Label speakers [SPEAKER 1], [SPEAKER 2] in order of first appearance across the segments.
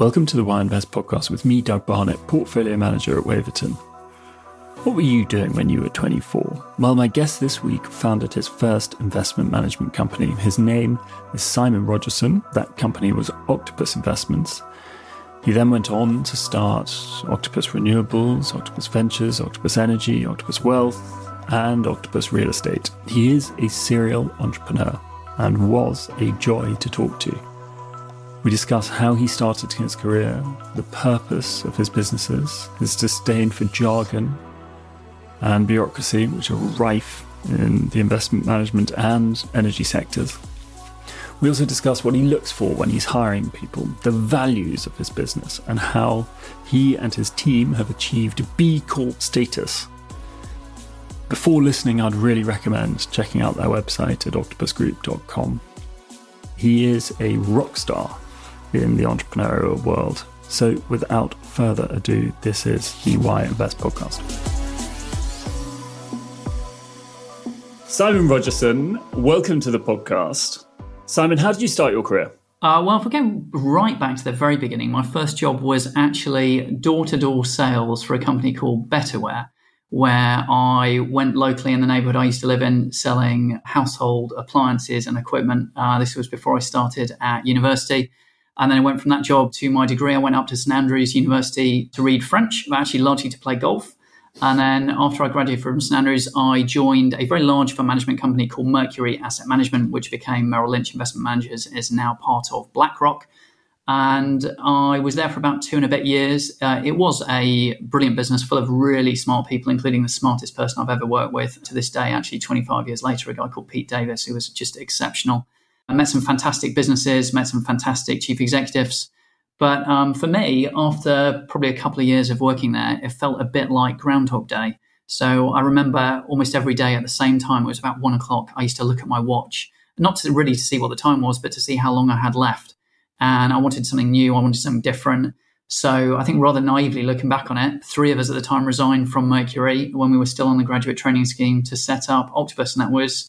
[SPEAKER 1] Welcome to the Why Invest podcast with me, Doug Barnett, portfolio manager at Waverton. What were you doing when you were 24? Well, my guest this week founded his first investment management company. His name is Simon Rogerson. That company was Octopus Investments. He then went on to start Octopus Renewables, Octopus Ventures, Octopus Energy, Octopus Wealth, and Octopus Real Estate. He is a serial entrepreneur and was a joy to talk to. We discuss how he started his career, the purpose of his businesses, his disdain for jargon and bureaucracy, which are rife in the investment management and energy sectors. We also discuss what he looks for when he's hiring people, the values of his business, and how he and his team have achieved B Corp status. Before listening, I'd really recommend checking out their website at octopusgroup.com. He is a rock star in the entrepreneurial world. So, without further ado, this is the Why Invest podcast. Simon Rogerson, welcome to the podcast. Simon, how did you start your career?
[SPEAKER 2] Uh, well, if we go right back to the very beginning, my first job was actually door to door sales for a company called Betterware, where I went locally in the neighborhood I used to live in selling household appliances and equipment. Uh, this was before I started at university. And then I went from that job to my degree. I went up to St Andrews University to read French, but actually largely to play golf. And then after I graduated from St Andrews, I joined a very large fund management company called Mercury Asset Management, which became Merrill Lynch Investment Managers, is now part of BlackRock. And I was there for about two and a bit years. Uh, it was a brilliant business full of really smart people, including the smartest person I've ever worked with to this day, actually 25 years later, a guy called Pete Davis, who was just exceptional. I met some fantastic businesses, met some fantastic chief executives. But um, for me, after probably a couple of years of working there, it felt a bit like Groundhog Day. So I remember almost every day at the same time, it was about one o'clock, I used to look at my watch, not to really to see what the time was, but to see how long I had left. And I wanted something new, I wanted something different. So I think rather naively looking back on it, three of us at the time resigned from Mercury when we were still on the graduate training scheme to set up Octopus. And that was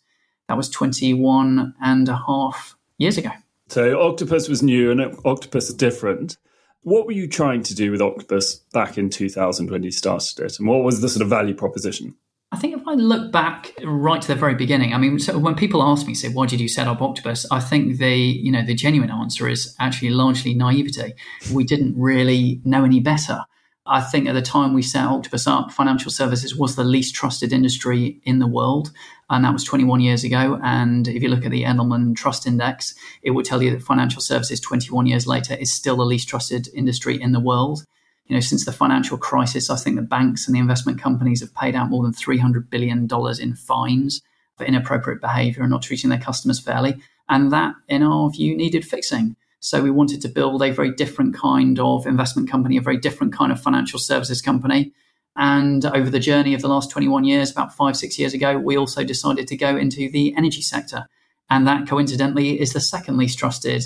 [SPEAKER 2] that was 21 and a half years ago.
[SPEAKER 1] So Octopus was new and Octopus is different. What were you trying to do with Octopus back in 2000 when you started it? And what was the sort of value proposition?
[SPEAKER 2] I think if I look back right to the very beginning, I mean, so when people ask me, say, why did you set up Octopus? I think the, you know, the genuine answer is actually largely naivety. We didn't really know any better. I think at the time we set Octopus up, financial services was the least trusted industry in the world. And that was 21 years ago. And if you look at the Edelman Trust Index, it will tell you that financial services 21 years later is still the least trusted industry in the world. You know, since the financial crisis, I think the banks and the investment companies have paid out more than $300 billion in fines for inappropriate behavior and not treating their customers fairly. And that, in our view, needed fixing. So we wanted to build a very different kind of investment company, a very different kind of financial services company. And over the journey of the last 21 years, about five, six years ago, we also decided to go into the energy sector. And that coincidentally is the second least trusted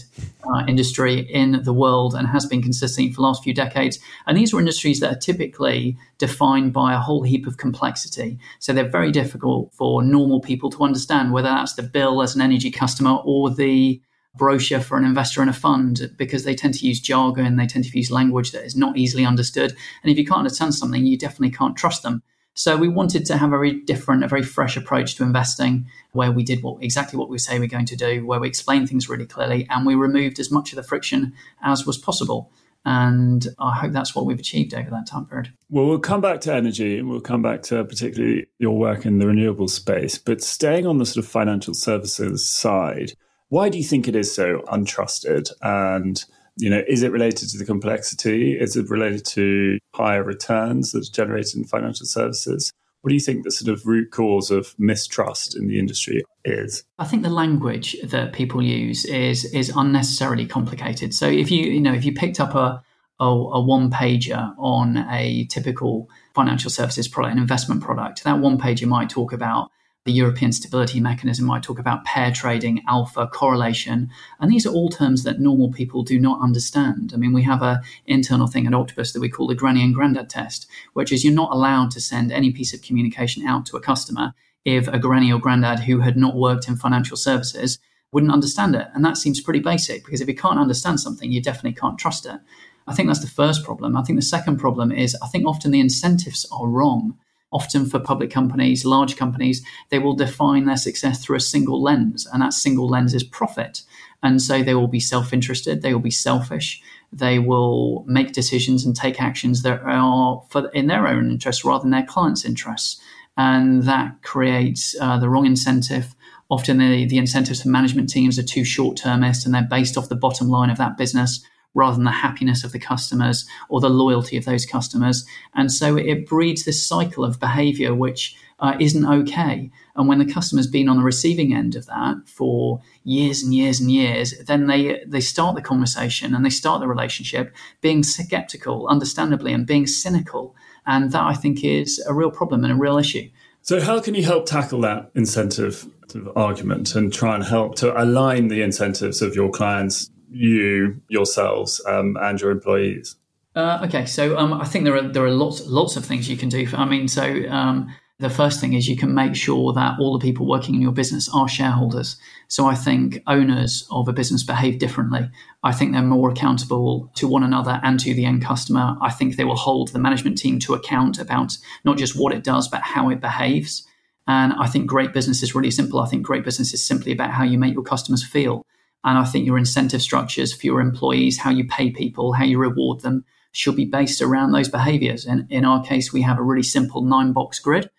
[SPEAKER 2] uh, industry in the world and has been consistently for the last few decades. And these are industries that are typically defined by a whole heap of complexity. So they're very difficult for normal people to understand, whether that's the bill as an energy customer or the brochure for an investor in a fund because they tend to use jargon, they tend to use language that is not easily understood. And if you can't understand something, you definitely can't trust them. So we wanted to have a very different, a very fresh approach to investing, where we did what exactly what we say we're going to do, where we explain things really clearly, and we removed as much of the friction as was possible. And I hope that's what we've achieved over that time period.
[SPEAKER 1] Well, we'll come back to energy and we'll come back to particularly your work in the renewable space. But staying on the sort of financial services side, why do you think it is so untrusted? And you know, is it related to the complexity? Is it related to higher returns that are generated in financial services? What do you think the sort of root cause of mistrust in the industry is?
[SPEAKER 2] I think the language that people use is is unnecessarily complicated. So if you you know if you picked up a a, a one pager on a typical financial services product, an investment product, that one pager might talk about the European Stability Mechanism might talk about pair trading, alpha, correlation, and these are all terms that normal people do not understand. I mean, we have an internal thing at Octopus that we call the granny and granddad test, which is you're not allowed to send any piece of communication out to a customer if a granny or granddad who had not worked in financial services wouldn't understand it. And that seems pretty basic because if you can't understand something, you definitely can't trust it. I think that's the first problem. I think the second problem is I think often the incentives are wrong. Often for public companies, large companies, they will define their success through a single lens, and that single lens is profit. And so they will be self interested, they will be selfish, they will make decisions and take actions that are for, in their own interests rather than their clients' interests. And that creates uh, the wrong incentive. Often the, the incentives for management teams are too short termist and they're based off the bottom line of that business rather than the happiness of the customers or the loyalty of those customers. And so it breeds this cycle of behavior which uh, isn't okay. And when the customer's been on the receiving end of that for years and years and years, then they they start the conversation and they start the relationship being skeptical, understandably, and being cynical. And that I think is a real problem and a real issue.
[SPEAKER 1] So, how can you help tackle that incentive argument and try and help to align the incentives of your clients you yourselves um, and your employees?
[SPEAKER 2] Uh, okay, so um, I think there are there are lots lots of things you can do. I mean, so um, the first thing is you can make sure that all the people working in your business are shareholders. So I think owners of a business behave differently. I think they're more accountable to one another and to the end customer. I think they will hold the management team to account about not just what it does, but how it behaves. And I think great business is really simple. I think great business is simply about how you make your customers feel. And I think your incentive structures for your employees, how you pay people, how you reward them, should be based around those behaviors. And in our case, we have a really simple nine box grid.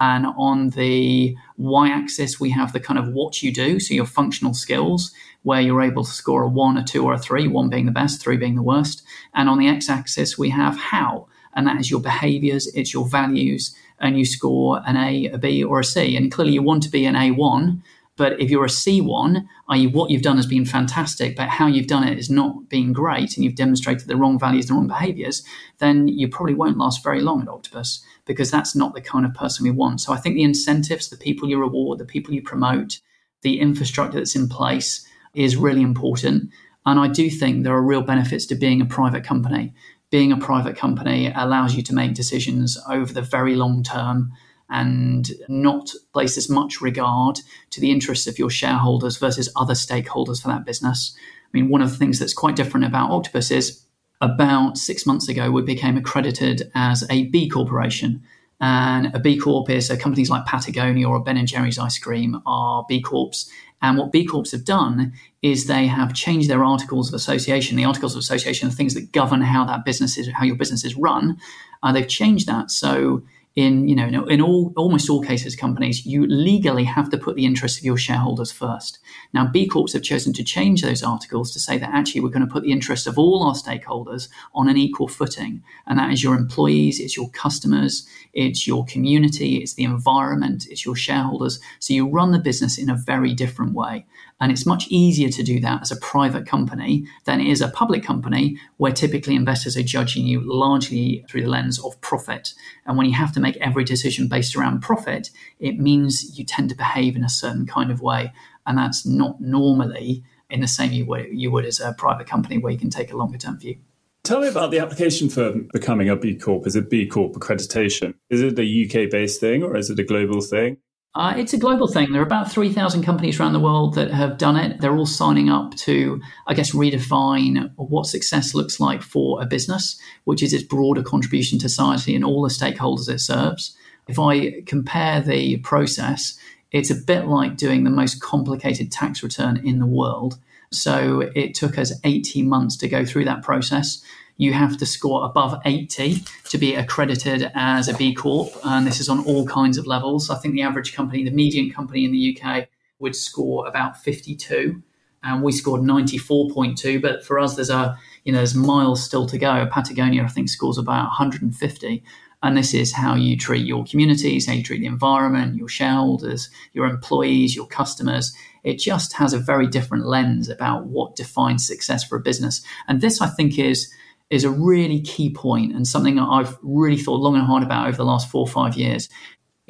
[SPEAKER 2] And on the y axis, we have the kind of what you do, so your functional skills, where you're able to score a one, a two, or a three, one being the best, three being the worst. And on the x axis, we have how, and that is your behaviors, it's your values, and you score an A, a B, or a C. And clearly, you want to be an A1 but if you're a C1, i.e., what you've done has been fantastic, but how you've done it is not being great, and you've demonstrated the wrong values, the wrong behaviors, then you probably won't last very long at Octopus because that's not the kind of person we want. So I think the incentives, the people you reward, the people you promote, the infrastructure that's in place is really important. And I do think there are real benefits to being a private company. Being a private company allows you to make decisions over the very long term and not place as much regard to the interests of your shareholders versus other stakeholders for that business. I mean, one of the things that's quite different about Octopus is about six months ago, we became accredited as a B corporation. And a B Corp is so companies like Patagonia or Ben and Jerry's ice cream are B Corps. And what B Corps have done is they have changed their articles of association. The articles of association are things that govern how that business is, how your business is run. Uh, they've changed that so in you know in all almost all cases companies you legally have to put the interests of your shareholders first. Now b corps have chosen to change those articles to say that actually we're going to put the interests of all our stakeholders on an equal footing and that is your employees it's your customers it's your community it's the environment it's your shareholders. So you run the business in a very different way and it's much easier to do that as a private company than it is a public company where typically investors are judging you largely through the lens of profit. And when you have to make every decision based around profit, it means you tend to behave in a certain kind of way. And that's not normally in the same way you would as a private company where you can take a longer term view.
[SPEAKER 1] Tell me about the application for becoming a B Corp. Is it B Corp accreditation? Is it a UK based thing or is it a global thing?
[SPEAKER 2] Uh, it's a global thing. There are about 3,000 companies around the world that have done it. They're all signing up to, I guess, redefine what success looks like for a business, which is its broader contribution to society and all the stakeholders it serves. If I compare the process, it's a bit like doing the most complicated tax return in the world. So it took us 18 months to go through that process you have to score above 80 to be accredited as a B Corp. And this is on all kinds of levels. I think the average company, the median company in the UK, would score about 52. And we scored 94.2. But for us, there's a you know there's miles still to go. Patagonia, I think, scores about 150. And this is how you treat your communities, how you treat the environment, your shareholders, your employees, your customers. It just has a very different lens about what defines success for a business. And this, I think, is is a really key point and something that I've really thought long and hard about over the last four or five years.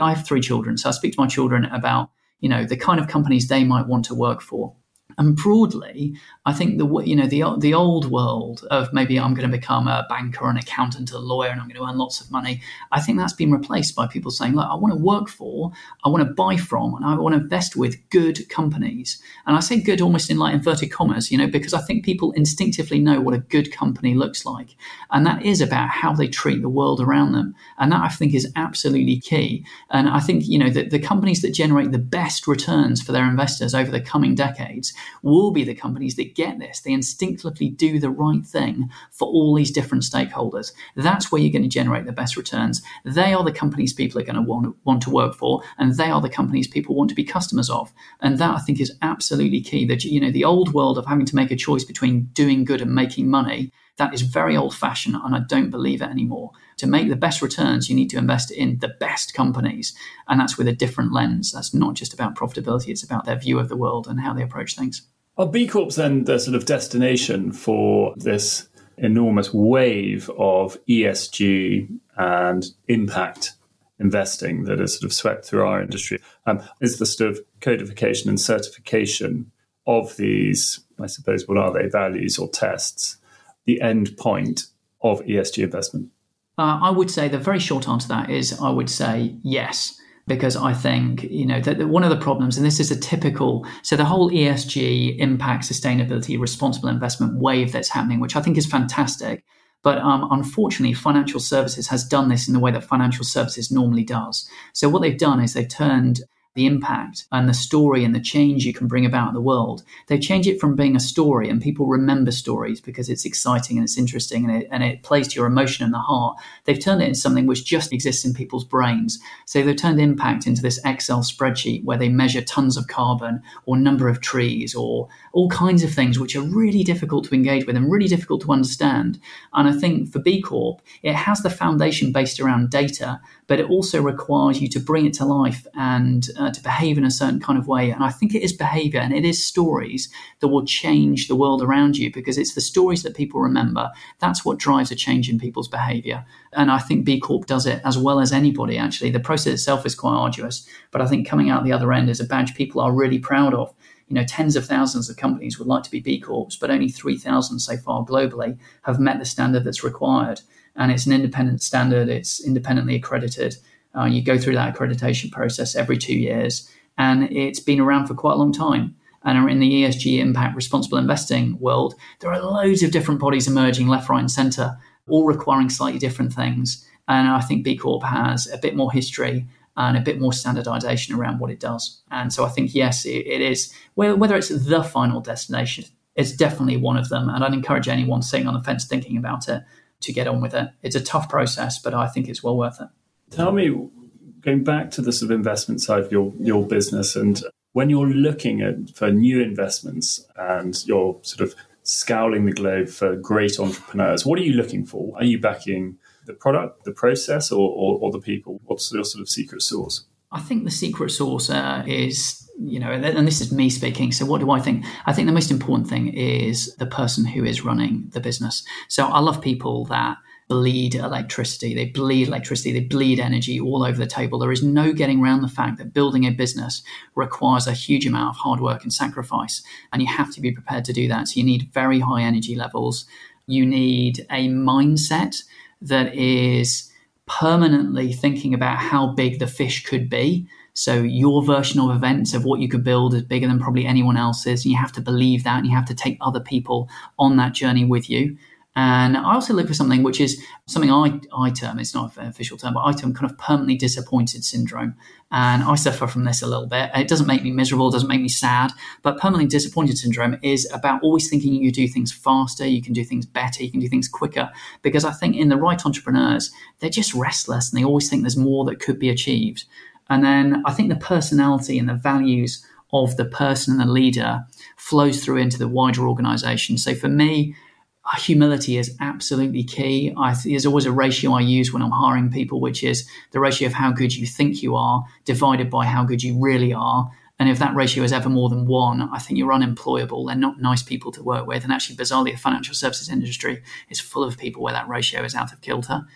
[SPEAKER 2] I have three children, so I speak to my children about, you know, the kind of companies they might want to work for. And broadly, I think the you know the the old world of maybe I'm going to become a banker, an accountant, a lawyer, and I'm going to earn lots of money. I think that's been replaced by people saying, look, I want to work for, I want to buy from, and I want to invest with good companies. And I say good almost in like inverted commas, you know, because I think people instinctively know what a good company looks like, and that is about how they treat the world around them, and that I think is absolutely key. And I think you know that the companies that generate the best returns for their investors over the coming decades will be the companies that get this. They instinctively do the right thing for all these different stakeholders. That's where you're going to generate the best returns. They are the companies people are going to want, want to work for, and they are the companies people want to be customers of. And that I think is absolutely key. That you know, the old world of having to make a choice between doing good and making money, that is very old fashioned, and I don't believe it anymore. To make the best returns, you need to invest in the best companies, and that's with a different lens. That's not just about profitability; it's about their view of the world and how they approach things.
[SPEAKER 1] Are B Corps then the sort of destination for this enormous wave of ESG and impact investing that has sort of swept through our industry? Um, is the sort of codification and certification of these, I suppose, what are they, values or tests, the end point of ESG investment?
[SPEAKER 2] Uh, I would say the very short answer to that is I would say yes because I think you know that one of the problems, and this is a typical, so the whole ESG impact, sustainability, responsible investment wave that's happening, which I think is fantastic. But um, unfortunately, financial services has done this in the way that financial services normally does. So what they've done is they've turned the impact and the story and the change you can bring about in the world. They change it from being a story, and people remember stories because it's exciting and it's interesting and it, and it plays to your emotion and the heart. They've turned it into something which just exists in people's brains. So they've turned impact into this Excel spreadsheet where they measure tons of carbon or number of trees or all kinds of things which are really difficult to engage with and really difficult to understand. And I think for B Corp, it has the foundation based around data, but it also requires you to bring it to life and uh, to behave in a certain kind of way. And I think it is behavior and it is stories that will change the world around you because it's the stories that people remember. That's what drives a change in people's behavior. And I think B Corp does it as well as anybody, actually. The process itself is quite arduous, but I think coming out the other end is a badge people are really proud of you know, tens of thousands of companies would like to be B Corps, but only 3,000 so far globally have met the standard that's required. And it's an independent standard, it's independently accredited. Uh, you go through that accreditation process every two years, and it's been around for quite a long time. And in the ESG impact responsible investing world, there are loads of different bodies emerging left, right, and center, all requiring slightly different things. And I think B Corp has a bit more history and a bit more standardization around what it does. And so I think, yes, it, it is, whether it's the final destination, it's definitely one of them. And I'd encourage anyone sitting on the fence thinking about it to get on with it. It's a tough process, but I think it's well worth it.
[SPEAKER 1] Tell me, going back to the sort of investment side of your, your business, and when you're looking at for new investments and you're sort of scouring the globe for great entrepreneurs, what are you looking for? Are you backing the product, the process, or, or, or the people? What's your sort of secret sauce?
[SPEAKER 2] I think the secret sauce uh, is, you know, and this is me speaking. So, what do I think? I think the most important thing is the person who is running the business. So, I love people that bleed electricity. They bleed electricity. They bleed energy all over the table. There is no getting around the fact that building a business requires a huge amount of hard work and sacrifice. And you have to be prepared to do that. So, you need very high energy levels. You need a mindset that is permanently thinking about how big the fish could be. So your version of events of what you could build is bigger than probably anyone else's. And you have to believe that and you have to take other people on that journey with you. And I also look for something which is something I, I term, it's not an official term, but I term kind of permanently disappointed syndrome. And I suffer from this a little bit. It doesn't make me miserable, doesn't make me sad, but permanently disappointed syndrome is about always thinking you do things faster, you can do things better, you can do things quicker. Because I think in the right entrepreneurs, they're just restless and they always think there's more that could be achieved. And then I think the personality and the values of the person and the leader flows through into the wider organization. So for me, Uh, humility is absolutely key. I, there's always a ratio I use when I'm hiring people, which is the ratio of how good you think you are divided by how good you really are. And if that ratio is ever more than one, I think you're unemployable. They're not nice people to work with. And actually, bizarrely, the financial services industry is full of people where that ratio is out of kilter.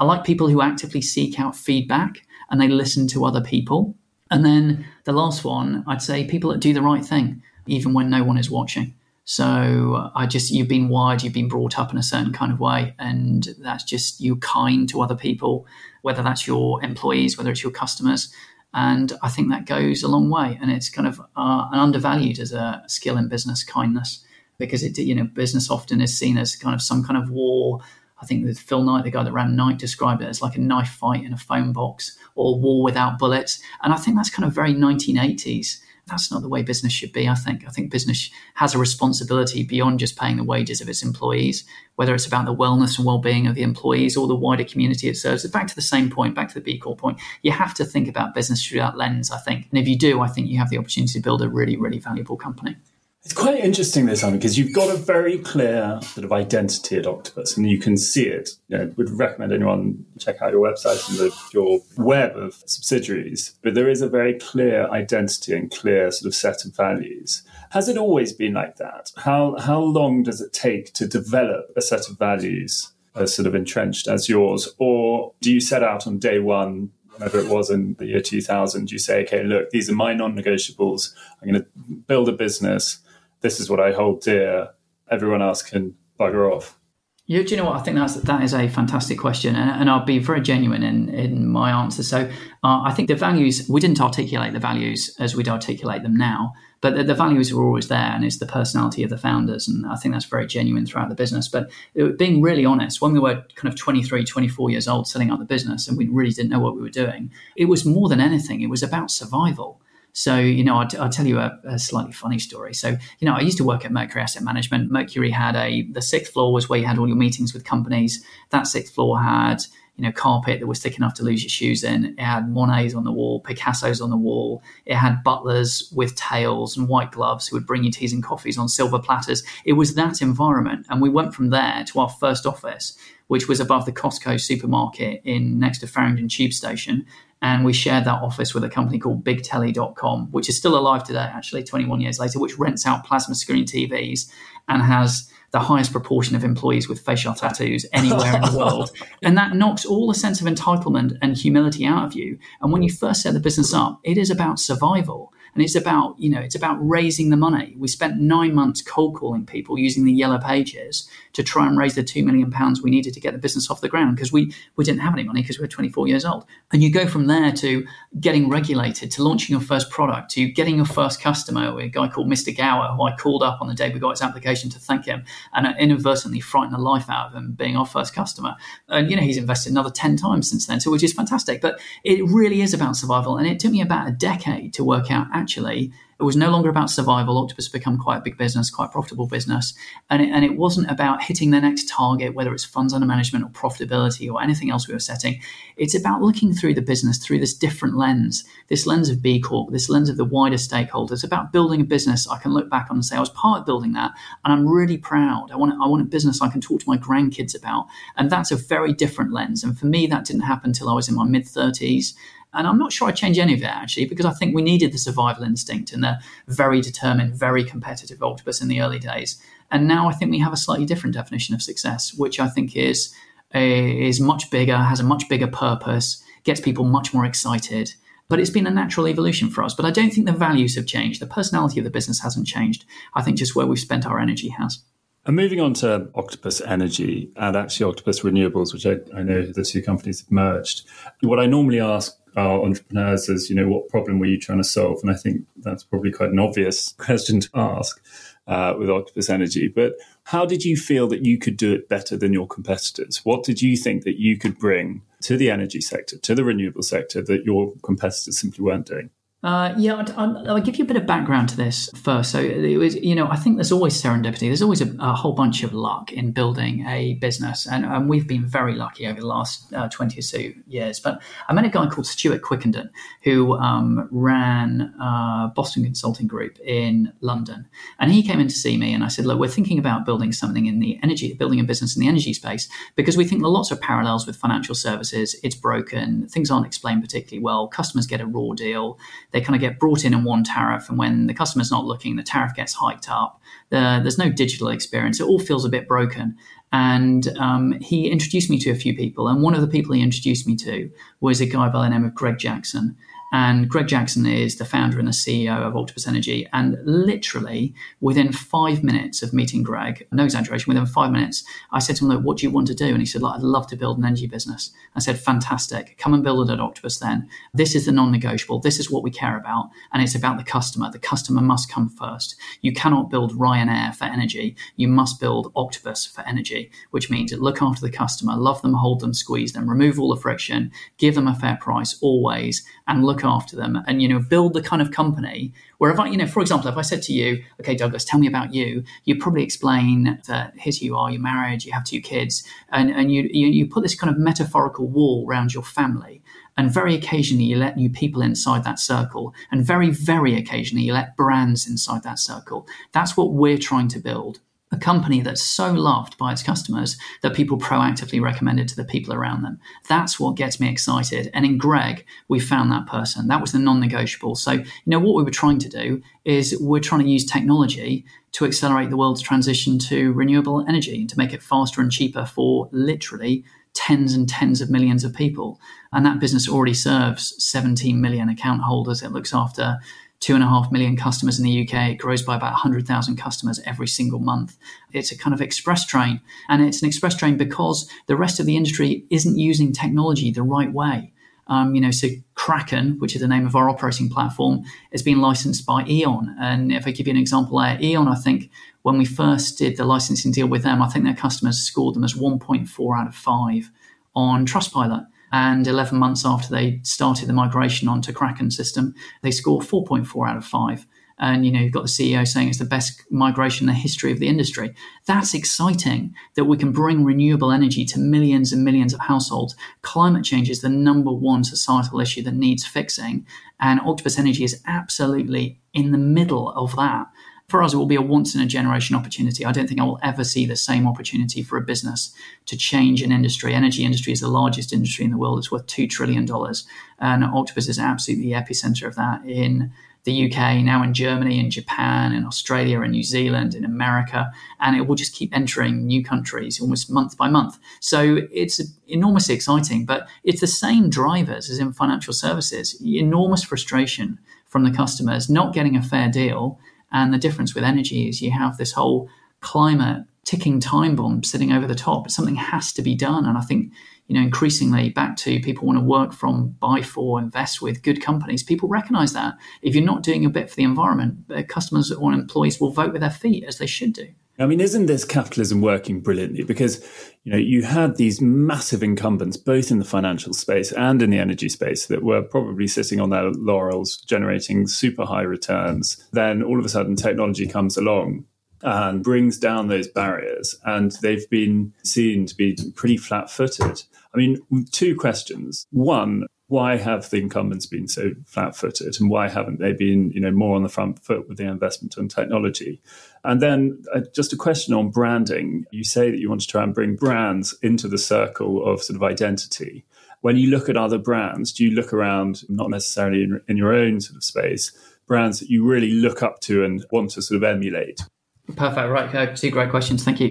[SPEAKER 2] I like people who actively seek out feedback and they listen to other people. And then the last one, I'd say people that do the right thing. even when no one is watching. So I just, you've been wired, you've been brought up in a certain kind of way. And that's just, you're kind to other people, whether that's your employees, whether it's your customers. And I think that goes a long way. And it's kind of uh, undervalued as a skill in business, kindness, because it, you know, business often is seen as kind of some kind of war. I think that Phil Knight, the guy that ran Nike, described it as like a knife fight in a phone box or war without bullets. And I think that's kind of very 1980s that's not the way business should be, I think. I think business has a responsibility beyond just paying the wages of its employees, whether it's about the wellness and well-being of the employees or the wider community it serves. Back to the same point, back to the B Corp point, you have to think about business through that lens, I think. And if you do, I think you have the opportunity to build a really, really valuable company.
[SPEAKER 1] It's quite interesting this time because you've got a very clear sort of identity at Octopus and you can see it. You know, would recommend anyone check out your website and the, your web of subsidiaries. But there is a very clear identity and clear sort of set of values. Has it always been like that? How how long does it take to develop a set of values as sort of entrenched as yours? Or do you set out on day one whenever it was in the year 2000, you say, okay, look, these are my non negotiables. I'm going to build a business this is what I hold dear. Everyone else can bugger off.
[SPEAKER 2] Yeah, do you know what? I think that's that is a fantastic question, and, and I'll be very genuine in, in my answer. So, uh, I think the values we didn't articulate the values as we'd articulate them now, but the, the, values were always there, and it's the personality of the founders, and I think that's very genuine throughout the business. But it, being really honest, when we were kind of 23, 24 years old, setting up the business, and we really didn't know what we were doing, it was more than anything, it was about survival. So, you know, I'll, I'll tell you a, a, slightly funny story. So, you know, I used to work at Mercury Asset Management. Mercury had a, the sixth floor was where you had all your meetings with companies. That sixth floor had, you know, carpet that was thick enough to lose your shoes in. It had Monets on the wall, Picasso's on the wall. It had butlers with tails and white gloves who would bring you teas and coffees on silver platters. It was that environment. And we went from there to our first office, which was above the Costco supermarket in next to Farringdon Tube Station and we shared that office with a company called BigTelly.com, which is still alive today, actually, 21 years later, which rents out plasma screen TVs and has the highest proportion of employees with facial tattoos anywhere in the world. And that knocks all the sense of entitlement and humility out of you. And when you first set the business up, it is about survival and it's about you know it's about raising the money. We spent nine months cold calling people using the yellow pages to try and raise the two million pounds we needed to get the business off the ground because we we didn't have any money because we were 24 years old. And you go from there to getting regulated, to launching your first product, to getting your first customer. A guy called Mr. Gower, who I called up on the day we got his application to thank him, and inadvertently frightened the life out of him being our first customer. And you know he's invested another 10 times since then, so which is fantastic. But it really is about survival, and it took me about a decade to work out actually it was no longer about survival. Octopus become quite a big business, quite profitable business, and it, and it wasn't about hitting the next target, whether it's funds under management or profitability or anything else we were setting. It's about looking through the business through this different lens, this lens of B Corp, this lens of the wider stakeholders. About building a business I can look back on and say I was part of building that, and I'm really proud. I want I want a business I can talk to my grandkids about, and that's a very different lens. And for me, that didn't happen until I was in my mid 30s. And I'm not sure I'd change any of it actually, because I think we needed the survival instinct and the very determined, very competitive octopus in the early days. And now I think we have a slightly different definition of success, which I think is is much bigger, has a much bigger purpose, gets people much more excited. But it's been a natural evolution for us. But I don't think the values have changed. The personality of the business hasn't changed. I think just where we've spent our energy has.
[SPEAKER 1] And moving on to Octopus Energy and actually Octopus Renewables, which I, I know the two companies have merged. What I normally ask our entrepreneurs as, you know, what problem were you trying to solve? And I think that's probably quite an obvious question to ask uh, with Octopus Energy. But how did you feel that you could do it better than your competitors? What did you think that you could bring to the energy sector, to the renewable sector that your competitors simply weren't doing?
[SPEAKER 2] Uh, yeah, I'll, I'll, give you a bit of background to this first. So it was, you know, I think there's always serendipity. There's always a, a whole bunch of luck in building a business, and, and we've been very lucky over the last uh, twenty or so years. But I met a guy called Stuart Quickenden who um, ran uh, Boston Consulting Group in London, and he came in to see me, and I said, "Look, we're thinking about building something in the energy, building a business in the energy space because we think there are lots of parallels with financial services. It's broken, things aren't explained particularly well. Customers get a raw deal." They kind of get brought in on one tariff, and when the customer's not looking, the tariff gets hiked up. The, there's no digital experience. It all feels a bit broken. And um, he introduced me to a few people, and one of the people he introduced me to was a guy by the name of Greg Jackson. And Greg Jackson is the founder and the CEO of Octopus Energy. And literally within five minutes of meeting Greg, no exaggeration, within five minutes, I said to him, Look, what do you want to do? And he said, I'd love to build an energy business. I said, Fantastic. Come and build it at Octopus then. This is the non negotiable. This is what we care about. And it's about the customer. The customer must come first. You cannot build Ryanair for energy. You must build Octopus for energy, which means look after the customer, love them, hold them, squeeze them, remove all the friction, give them a fair price always, and look after them and you know build the kind of company where if I you know for example if I said to you okay Douglas tell me about you you'd probably explain that here's who you are you're married you have two kids and and you you, you put this kind of metaphorical wall around your family. And very occasionally you let new people inside that circle and very very occasionally you let brands inside that circle. That's what we're trying to build a company that's so loved by its customers that people proactively recommend it to the people around them. That's what gets me excited. And in Greg, we found that person. That was the non negotiable. So, you know, what we were trying to do is we're trying to use technology to accelerate the world's transition to renewable energy and to make it faster and cheaper for literally tens and tens of millions of people. And that business already serves 17 million account holders. It looks after two and a half million customers in the UK. It grows by about 100,000 customers every single month. It's a kind of express train. And it's an express train because the rest of the industry isn't using technology the right way. Um, you know, so Kraken, which is the name of our operating platform, has been licensed by E.ON. And if I give you an example there, E.ON, I think when we first did the licensing deal with them, I think their customers scored them as 1.4 out of 5 on Trustpilot. And 11 months after they started the migration onto Kraken system, they score 4.4 out of 5. And you know, you've got the CEO saying it's the best migration in the history of the industry. That's exciting that we can bring renewable energy to millions and millions of households. Climate change is the number one societal issue that needs fixing. And Octopus Energy is absolutely in the middle of that for us, it will be a once in a generation opportunity. I don't think I will ever see the same opportunity for a business to change an industry. Energy industry is the largest industry in the world. It's worth $2 trillion. And Octopus is absolutely the epicenter of that in the UK, now in Germany, in Japan, in Australia, in New Zealand, in America, and it will just keep entering new countries almost month by month. So it's enormously exciting, but it's the same drivers as in financial services. Enormous frustration from the customers not getting a fair deal and the difference with energy is you have this whole climate ticking time bomb sitting over the top. Something has to be done. And I think, you know, increasingly back to people want to work from, buy for, invest with good companies. People recognize that. If you're not doing a bit for the environment, customers or employees will vote with their feet as they should do.
[SPEAKER 1] I mean, isn't this capitalism working brilliantly? Because you know you had these massive incumbents, both in the financial space and in the energy space, that were probably sitting on their laurels, generating super high returns. Then all of a sudden, technology comes along and brings down those barriers, and they've been seen to be pretty flat-footed. I mean, two questions. One, why have the incumbents been so flat-footed and why haven't they been you know more on the front foot with the investment in technology and then uh, just a question on branding you say that you want to try and bring brands into the circle of sort of identity when you look at other brands do you look around not necessarily in, in your own sort of space brands that you really look up to and want to sort of emulate
[SPEAKER 2] Perfect. Right. Two great questions. Thank you.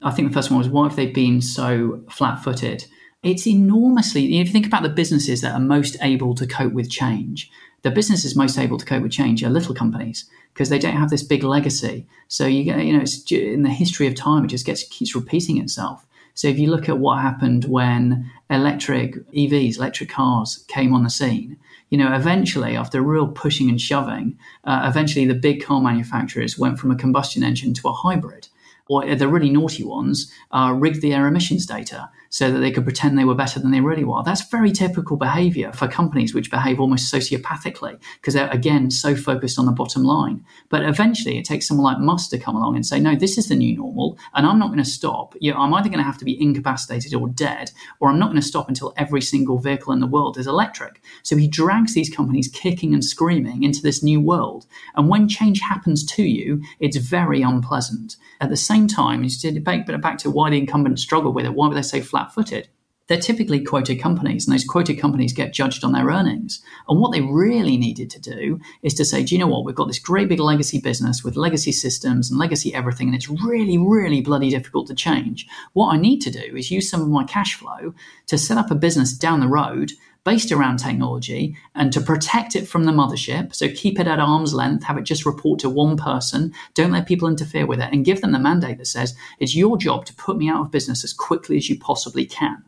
[SPEAKER 2] I think the first one was why have they been so flat footed? It's enormously, if you think about the businesses that are most able to cope with change, the businesses most able to cope with change are little companies because they don't have this big legacy. So you get, you know, it's in the history of time, it just gets keeps repeating itself. So if you look at what happened when electric EVs, electric cars came on the scene, you know, eventually after real pushing and shoving, uh, eventually the big car manufacturers went from a combustion engine to a hybrid or the really naughty ones uh, rigged the air emissions data so that they could pretend they were better than they really were. That's very typical behavior for companies which behave almost sociopathically because they're, again, so focused on the bottom line. But eventually it takes someone like Musk to come along and say, no, this is the new normal and I'm not going to stop. You know, I'm either going to have to be incapacitated or dead, or I'm not going to stop until every single vehicle in the world is electric. So he drags these companies kicking and screaming into this new world. And when change happens to you, it's very unpleasant. At the same time, you debate, but back to why the incumbents struggle with it, why would they say flat footed? They're typically quoted companies, and those quoted companies get judged on their earnings. And what they really needed to do is to say, do you know what? We've got this great big legacy business with legacy systems and legacy everything, and it's really, really bloody difficult to change. What I need to do is use some of my cash flow to set up a business down the road based around technology and to protect it from the mothership. So keep it at arm's length, have it just report to one person, don't let people interfere with it, and give them the mandate that says it's your job to put me out of business as quickly as you possibly can.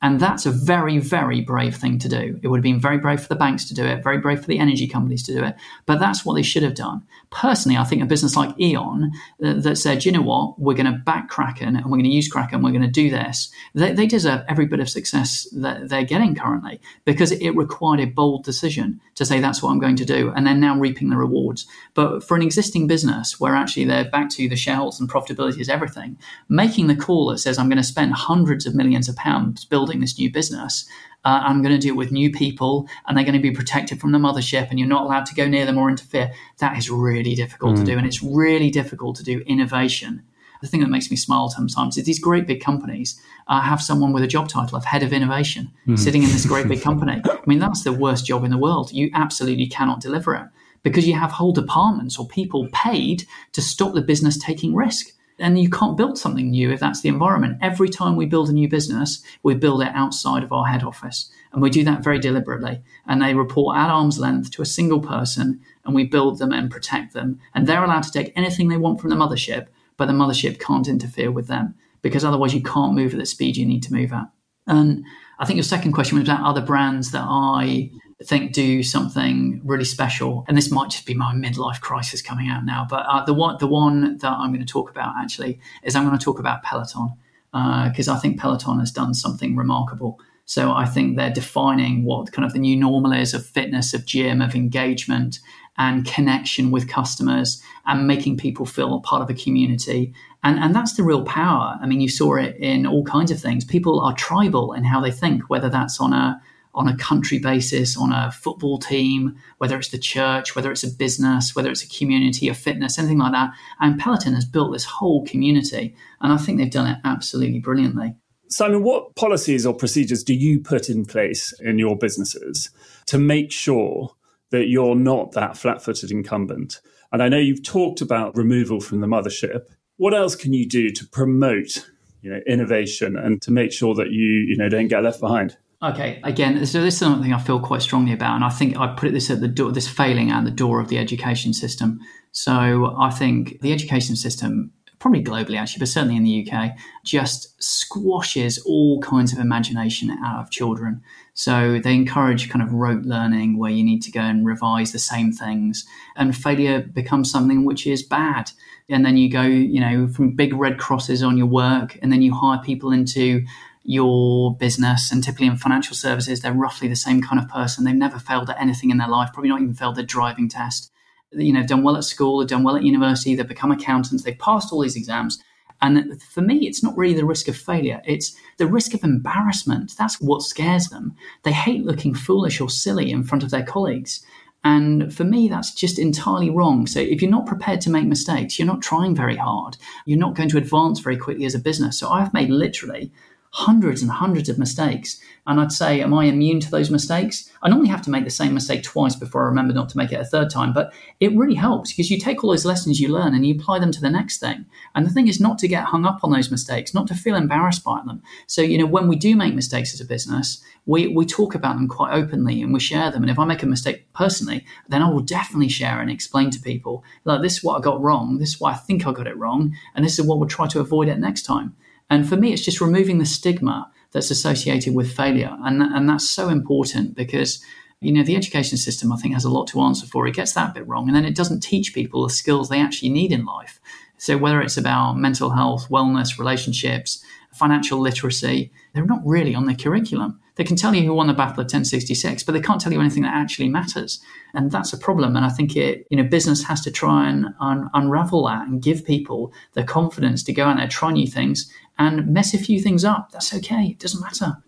[SPEAKER 2] And that's a very, very brave thing to do. It would have been very brave for the banks to do it, very brave for the energy companies to do it. But that's what they should have done. Personally, I think a business like E.ON uh, that said, you know what, we're going to back Kraken and we're going to use Kraken, we're going to do this, they, they deserve every bit of success that they're getting currently because it required a bold decision to say, that's what I'm going to do. And they're now reaping the rewards. But for an existing business where actually they're back to the shareholders and profitability is everything, making the call that says, I'm going to spend hundreds of millions of pounds building building this new business. Uh, I'm going to do it with new people, and they're going to be protected from the mothership, and you're not allowed to go near them or interfere. That is really difficult mm. to do, and it's really difficult to do innovation. The thing that makes me smile sometimes is these great big companies uh, have someone with a job title of head of innovation mm. sitting in this great big company. I mean, that's the worst job in the world. You absolutely cannot deliver it because you have whole departments or people paid to stop the business taking risk and you can't build something new if that's the environment. Every time we build a new business, we build it outside of our head office. And we do that very deliberately. And they report at arm's length to a single person, and we build them and protect them. And they're allowed to take anything they want from the mothership, but the mothership can't interfere with them because otherwise you can't move at the speed you need to move at. And I think your second question was about other brands that I think do something really special. And this might just be my midlife crisis coming out now, but uh, the one the one that I'm going to talk about actually is I'm going to talk about Peloton because uh, I think Peloton has done something remarkable. So I think they're defining what kind of the new normal is of fitness, of gym, of engagement, and connection with customers, and making people feel part of a community. And, and that's the real power. I mean, you saw it in all kinds of things. People are tribal in how they think, whether that's on a on a country basis, on a football team, whether it's the church, whether it's a business, whether it's a community of fitness, anything like that. And Peloton has built this whole community, and I think they've done it absolutely brilliantly.
[SPEAKER 1] Simon, what policies or procedures do you put in place in your businesses to make sure that you're not that flat footed incumbent? And I know you've talked about removal from the mothership. What else can you do to promote you know, innovation and to make sure that you, you know, don't get left behind?
[SPEAKER 2] Okay, again, so this is something I feel quite strongly about, and I think I put this at the door, this failing at the door of the education system. So I think the education system, probably globally actually, but certainly in the UK, just squashes all kinds of imagination out of children. So they encourage kind of rote learning where you need to go and revise the same things, and failure becomes something which is bad. And then you go, you know, from big red crosses on your work, and then you hire people into your business and typically in financial services they're roughly the same kind of person. They've never failed at anything in their life probably not even failed their driving test. You know done well at school they've done well at university they've become accountants they've passed all these exams. And for me it's not really the risk of failure. It's the risk of embarrassment. That's what scares them. They hate looking foolish or silly in front of their colleagues. And for me, that's just entirely wrong. So if you're not prepared to make mistakes, you're not trying very hard, you're not going to advance very quickly as a business. So I've made literally hundreds and hundreds of mistakes. And I'd say, am I immune to those mistakes? I normally have to make the same mistake twice before I remember not to make it a third time, but it really helps because you take all those lessons you learn and you apply them to the next thing. And the thing is not to get hung up on those mistakes, not to feel embarrassed by them. So, you know, when we do make mistakes as a business, we, we talk about them quite openly and we share them. And if I make a mistake personally, then I will definitely share and explain to people, like, this is what I got wrong, this is why I think I got it wrong, and this is what we'll try to avoid it next time. And for me, it's just removing the stigma that's associated with failure. And, and that's so important because, you know, the education system, I think, has a lot to answer for. It gets that bit wrong. And then it doesn't teach people the skills they actually need in life. So whether it's about mental health, wellness, relationships, financial literacy, they're not really on the curriculum. They can tell you who won the Battle of 1066, but they can't tell you anything that actually matters. And that's a problem. And I think it, you know, business has to try and un- unravel that and give people the confidence to go out there, try new things, and mess a few things up. That's okay. It doesn't matter.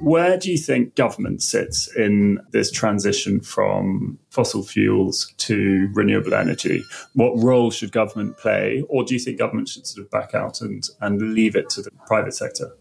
[SPEAKER 1] Where do you think government sits in this transition from fossil fuels to renewable energy? What role should government play? Or do you think government should sort of back out and, and leave it to the private sector?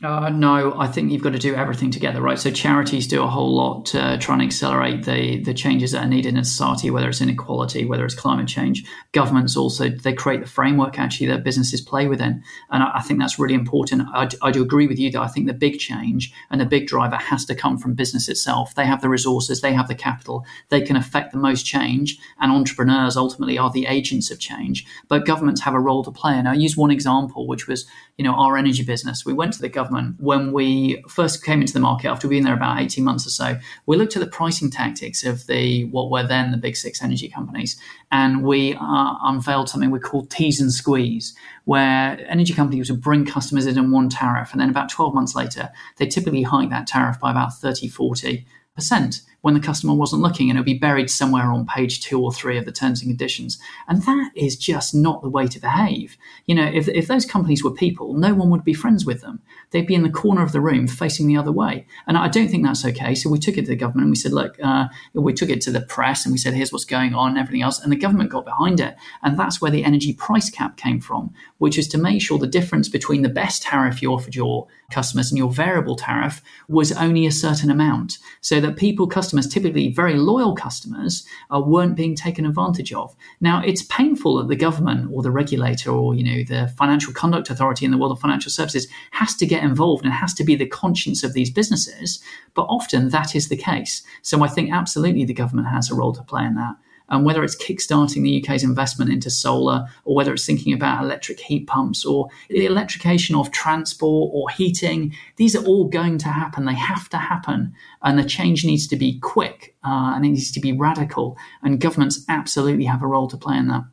[SPEAKER 2] Uh, no, I think you've got to do everything together, right? So charities do a whole lot to try and accelerate the the changes that are needed in society, whether it's inequality, whether it's climate change. Governments also they create the framework actually that businesses play within, and I, I think that's really important. I, I, do agree with you that I think the big change and the big driver has to come from business itself. They have the resources, they have the capital, they can affect the most change, and entrepreneurs ultimately are the agents of change. But governments have a role to play, and I use one example, which was you know our energy business. We went to the government government, when we first came into the market after being there about 18 months or so, we looked at the pricing tactics of the what were then the big six energy companies, and we uh, unveiled something we called tease and squeeze, where energy companies would bring customers in on one tariff, and then about 12 months later, they typically hike that tariff by about 30, 40 percent when the customer wasn't looking and it'll be buried somewhere on page two or three of the terms and conditions. And that is just not the way to behave. You know, if, if those companies were people, no one would be friends with them. They'd be in the corner of the room facing the other way. And I don't think that's okay. So we took it to the government and we said, look, uh, we took it to the press and we said, here's what's going on and everything else. And the government got behind it. And that's where the energy price cap came from, which is to make sure the difference between the best tariff you offered your customers and your variable tariff was only a certain amount so that people, customers, typically very loyal customers, uh, weren't being taken advantage of. Now, it's painful that the government or the regulator or, you know, the financial conduct authority in the world of financial services has to get involved and has to be the conscience of these businesses. But often that is the case. So I think absolutely the government has a role to play in that and whether it's kickstarting the UK's investment into solar, or whether it's thinking about electric heat pumps, or the electrification of transport or heating, these are all going to happen. They have to happen, and the change needs to be quick uh, and it needs to be radical. And governments absolutely have a role to play in that.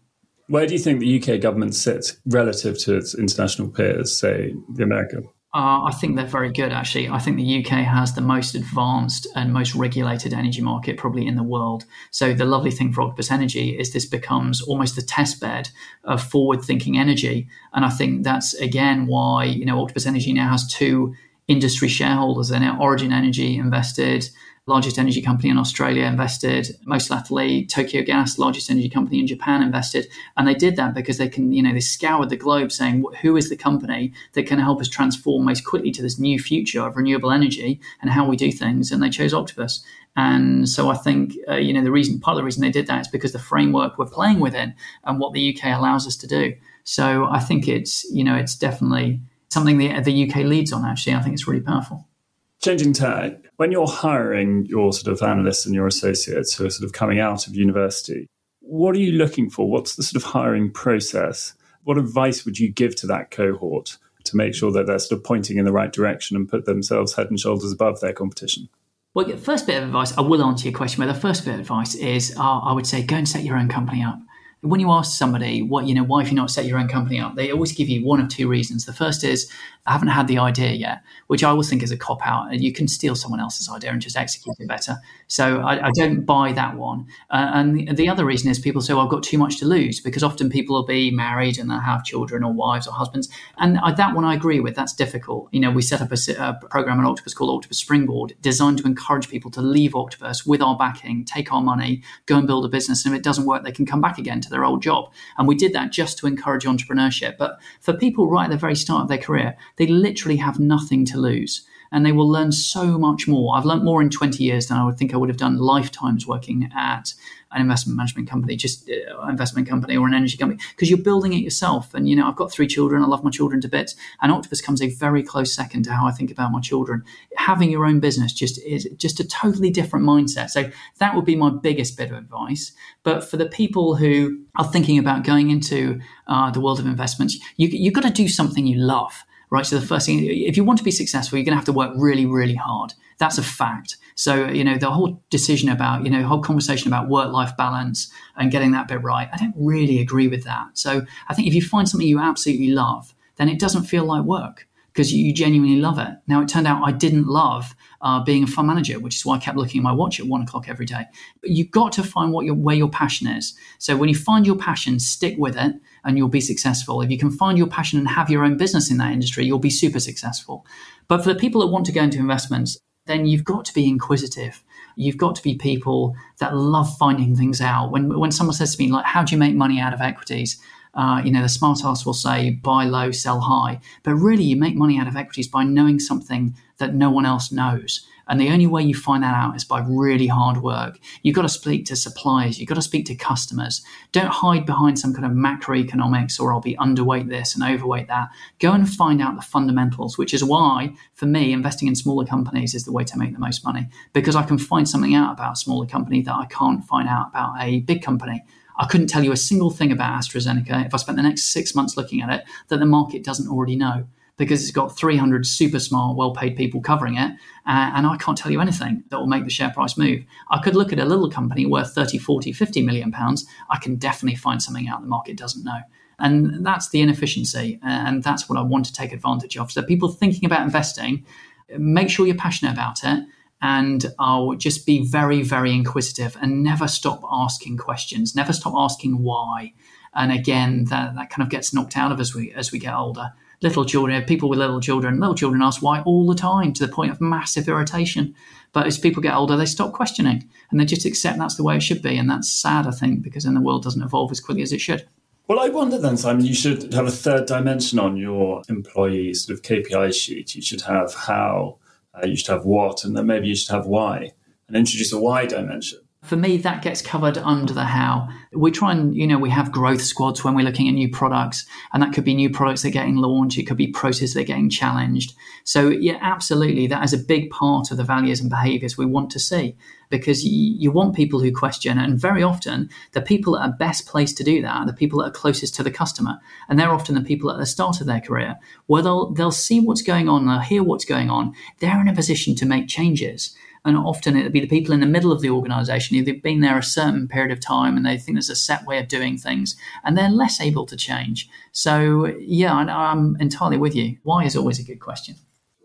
[SPEAKER 1] Where do you think the UK government sits relative to its international peers, say the American?
[SPEAKER 2] Uh, I think they're very good, actually. I think the UK has the most advanced and most regulated energy market probably in the world. So, the lovely thing for Octopus Energy is this becomes almost the test bed of forward thinking energy. And I think that's, again, why, you know, Octopus Energy now has two industry shareholders in it. Origin Energy invested largest energy company in Australia invested. Most latterly, Tokyo Gas, largest energy company in Japan, invested. And they did that because they can, you know, they scoured the globe saying, who is the company that can help us transform most quickly to this new future of renewable energy and how we do things? And they chose Octopus. And so I think, uh, you know, the reason, part of the reason they did that is because the framework we're playing within and what the UK allows us to do. So I think it's, you know, it's definitely something the, the UK leads on, actually. I think it's really powerful.
[SPEAKER 1] Changing tack, when you're hiring your sort of analysts and your associates who are sort of coming out of university, what are you looking for? What's the sort of hiring process? What advice would you give to that cohort to make sure that they're sort of pointing in the right direction and put themselves head and shoulders above their competition?
[SPEAKER 2] Well, first bit of advice, I will answer your question, but the first bit of advice is uh, I would say go and set your own company up when you ask somebody what you know why have you not set your own company up they always give you one of two reasons. The first is i haven't had the idea yet which i always think is a cop out. And you can steal someone else's idea and just execute it better. So i, I don't buy that one. Uh, and the, the, other reason is people say well, i've got too much to lose because often people will be married and they'll have children or wives or husbands. And I, that one i agree with. That's difficult. You know we set up a, a program at octopus called octopus springboard designed to encourage people to leave octopus with our backing take our money go and build a business and if it doesn't work they can come back again their old job. And we did that just to encourage entrepreneurship. But for people right at the very start of their career, they literally have nothing to lose and they will learn so much more. I've learned more in 20 years than I would think I would have done lifetimes working at an investment management company, just uh, investment company or an energy company, because you're building it yourself. And you know, I've got three children. I love my children to bits, and Octopus comes a very close second to how I think about my children. Having your own business just is just a totally different mindset. So that would be my biggest bit of advice. But for the people who are thinking about going into uh, the world of investments, you, you've got to do something you love right? So the first thing, if you want to be successful, you're going to have to work really, really hard. That's a fact. So, you know, the whole decision about, you know, whole conversation about work life balance and getting that bit right, I don't really agree with that. So I think if you find something you absolutely love, then it doesn't feel like work because you genuinely love it. Now, it turned out I didn't love uh, being a fund manager, which is why I kept looking at my watch at one o'clock every day. But you've got to find what your, where your passion is. So when you find your passion, stick with it and you'll be successful. If you can find your passion and have your own business in that industry, you'll be super successful. But for the people that want to go into investments, then you've got to be inquisitive. You've got to be people that love finding things out. When when someone says to me like, "How do you make money out of equities?" Uh, you know, the smart ass will say buy low, sell high. But really, you make money out of equities by knowing something that no one else knows. And the only way you find that out is by really hard work. You've got to speak to suppliers, you've got to speak to customers. Don't hide behind some kind of macroeconomics or I'll be underweight this and overweight that. Go and find out the fundamentals, which is why, for me, investing in smaller companies is the way to make the most money because I can find something out about a smaller company that I can't find out about a big company. I couldn't tell you a single thing about AstraZeneca if I spent the next six months looking at it that the market doesn't already know because it's got 300 super smart, well paid people covering it. Uh, and I can't tell you anything that will make the share price move. I could look at a little company worth 30, 40, 50 million pounds. I can definitely find something out the market doesn't know. And that's the inefficiency. And that's what I want to take advantage of. So, people thinking about investing, make sure you're passionate about it. And I'll just be very, very inquisitive and never stop asking questions, never stop asking why. And again, that, that kind of gets knocked out of us as we, as we get older little children, people with little children, little children ask why all the time to the point of massive irritation. But as people get older, they stop questioning and they just accept that's the way it should be. And that's sad, I think, because then the world doesn't evolve as quickly as it should.
[SPEAKER 1] Well, I wonder then, Simon, you should have a third dimension on your employee sort of KPI sheet. You should have how, uh, you should have what, and then maybe you should have why, and introduce a why dimension
[SPEAKER 2] for me, that gets covered under the how. We try and, you know, we have growth squads when we're looking at new products, and that could be new products that are getting launched. It could be processes that are getting challenged. So, yeah, absolutely, that is a big part of the values and behaviors we want to see because you, you want people who question. And very often, the people that are best placed to do that are the people that are closest to the customer. And they're often the people at the start of their career where they'll, they'll see what's going on, they'll hear what's going on. They're in a position to make changes and often it'll be the people in the middle of the organization they've been there a certain period of time and they think there's a set way of doing things and they're less able to change. So yeah i'm entirely with you. Why is always a good question.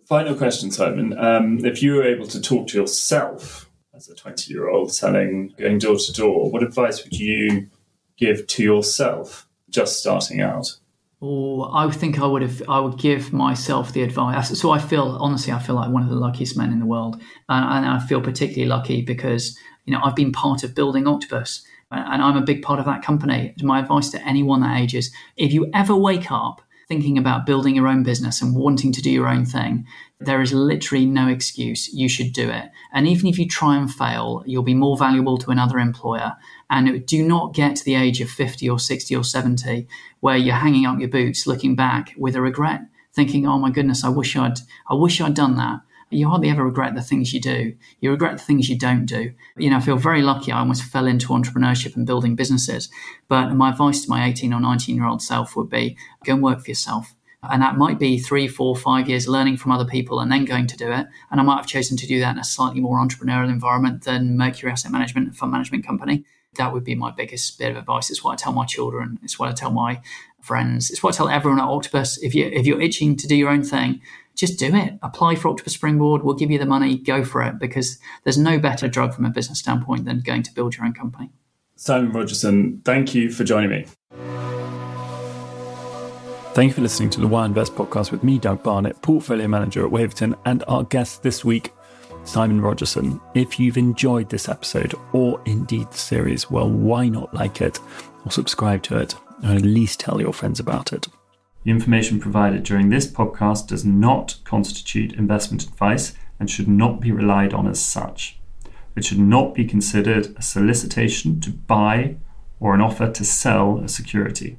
[SPEAKER 1] Final question simon. Um, if you were able to talk to yourself as a 20 year old selling going door to door what advice would you give to yourself just starting out
[SPEAKER 2] or I think I would have, I would give myself the advice. So I feel, honestly, I feel like one of the luckiest men in the world, and, I feel particularly lucky because you know I've been part of building Octopus, and I'm a big part of that company. My advice to anyone that age is: if you ever wake up thinking about building your own business and wanting to do your own thing, there is literally no excuse. You should do it. And even if you try and fail, you'll be more valuable to another employer. And do not get to the age of 50 or 60 or 70 where you're hanging up your boots, looking back with a regret, thinking, oh my goodness, I wish I'd, I wish I'd done that you hardly ever regret the things you do. You regret the things you don't do. You know, I feel very lucky. I almost fell into entrepreneurship and building businesses. But my advice to my 18 or 19 year old self would be go and work for yourself. And that might be three, four, five years learning from other people and then going to do it. And I might have chosen to do that in a slightly more entrepreneurial environment than Mercury Asset Management, fund management company. That would be my biggest bit of advice. It's what I tell my children. It's what I tell my friends. It's what I tell everyone at Octopus. If you if you're itching to do your own thing, just do it. Apply for Octopus Springboard. We'll give you the money. Go for it because there's no better drug from a business standpoint than going to build your own company.
[SPEAKER 1] Simon Rogerson, thank you for joining me. Thank you for listening to the Why Invest podcast with me, Doug Barnett, portfolio manager at Waverton, and our guest this week, Simon Rogerson. If you've enjoyed this episode or indeed the series, well, why not like it or subscribe to it, or at least tell your friends about it? The information provided during this podcast does not constitute investment advice and should not be relied on as such. It should not be considered a solicitation to buy or an offer to sell a security.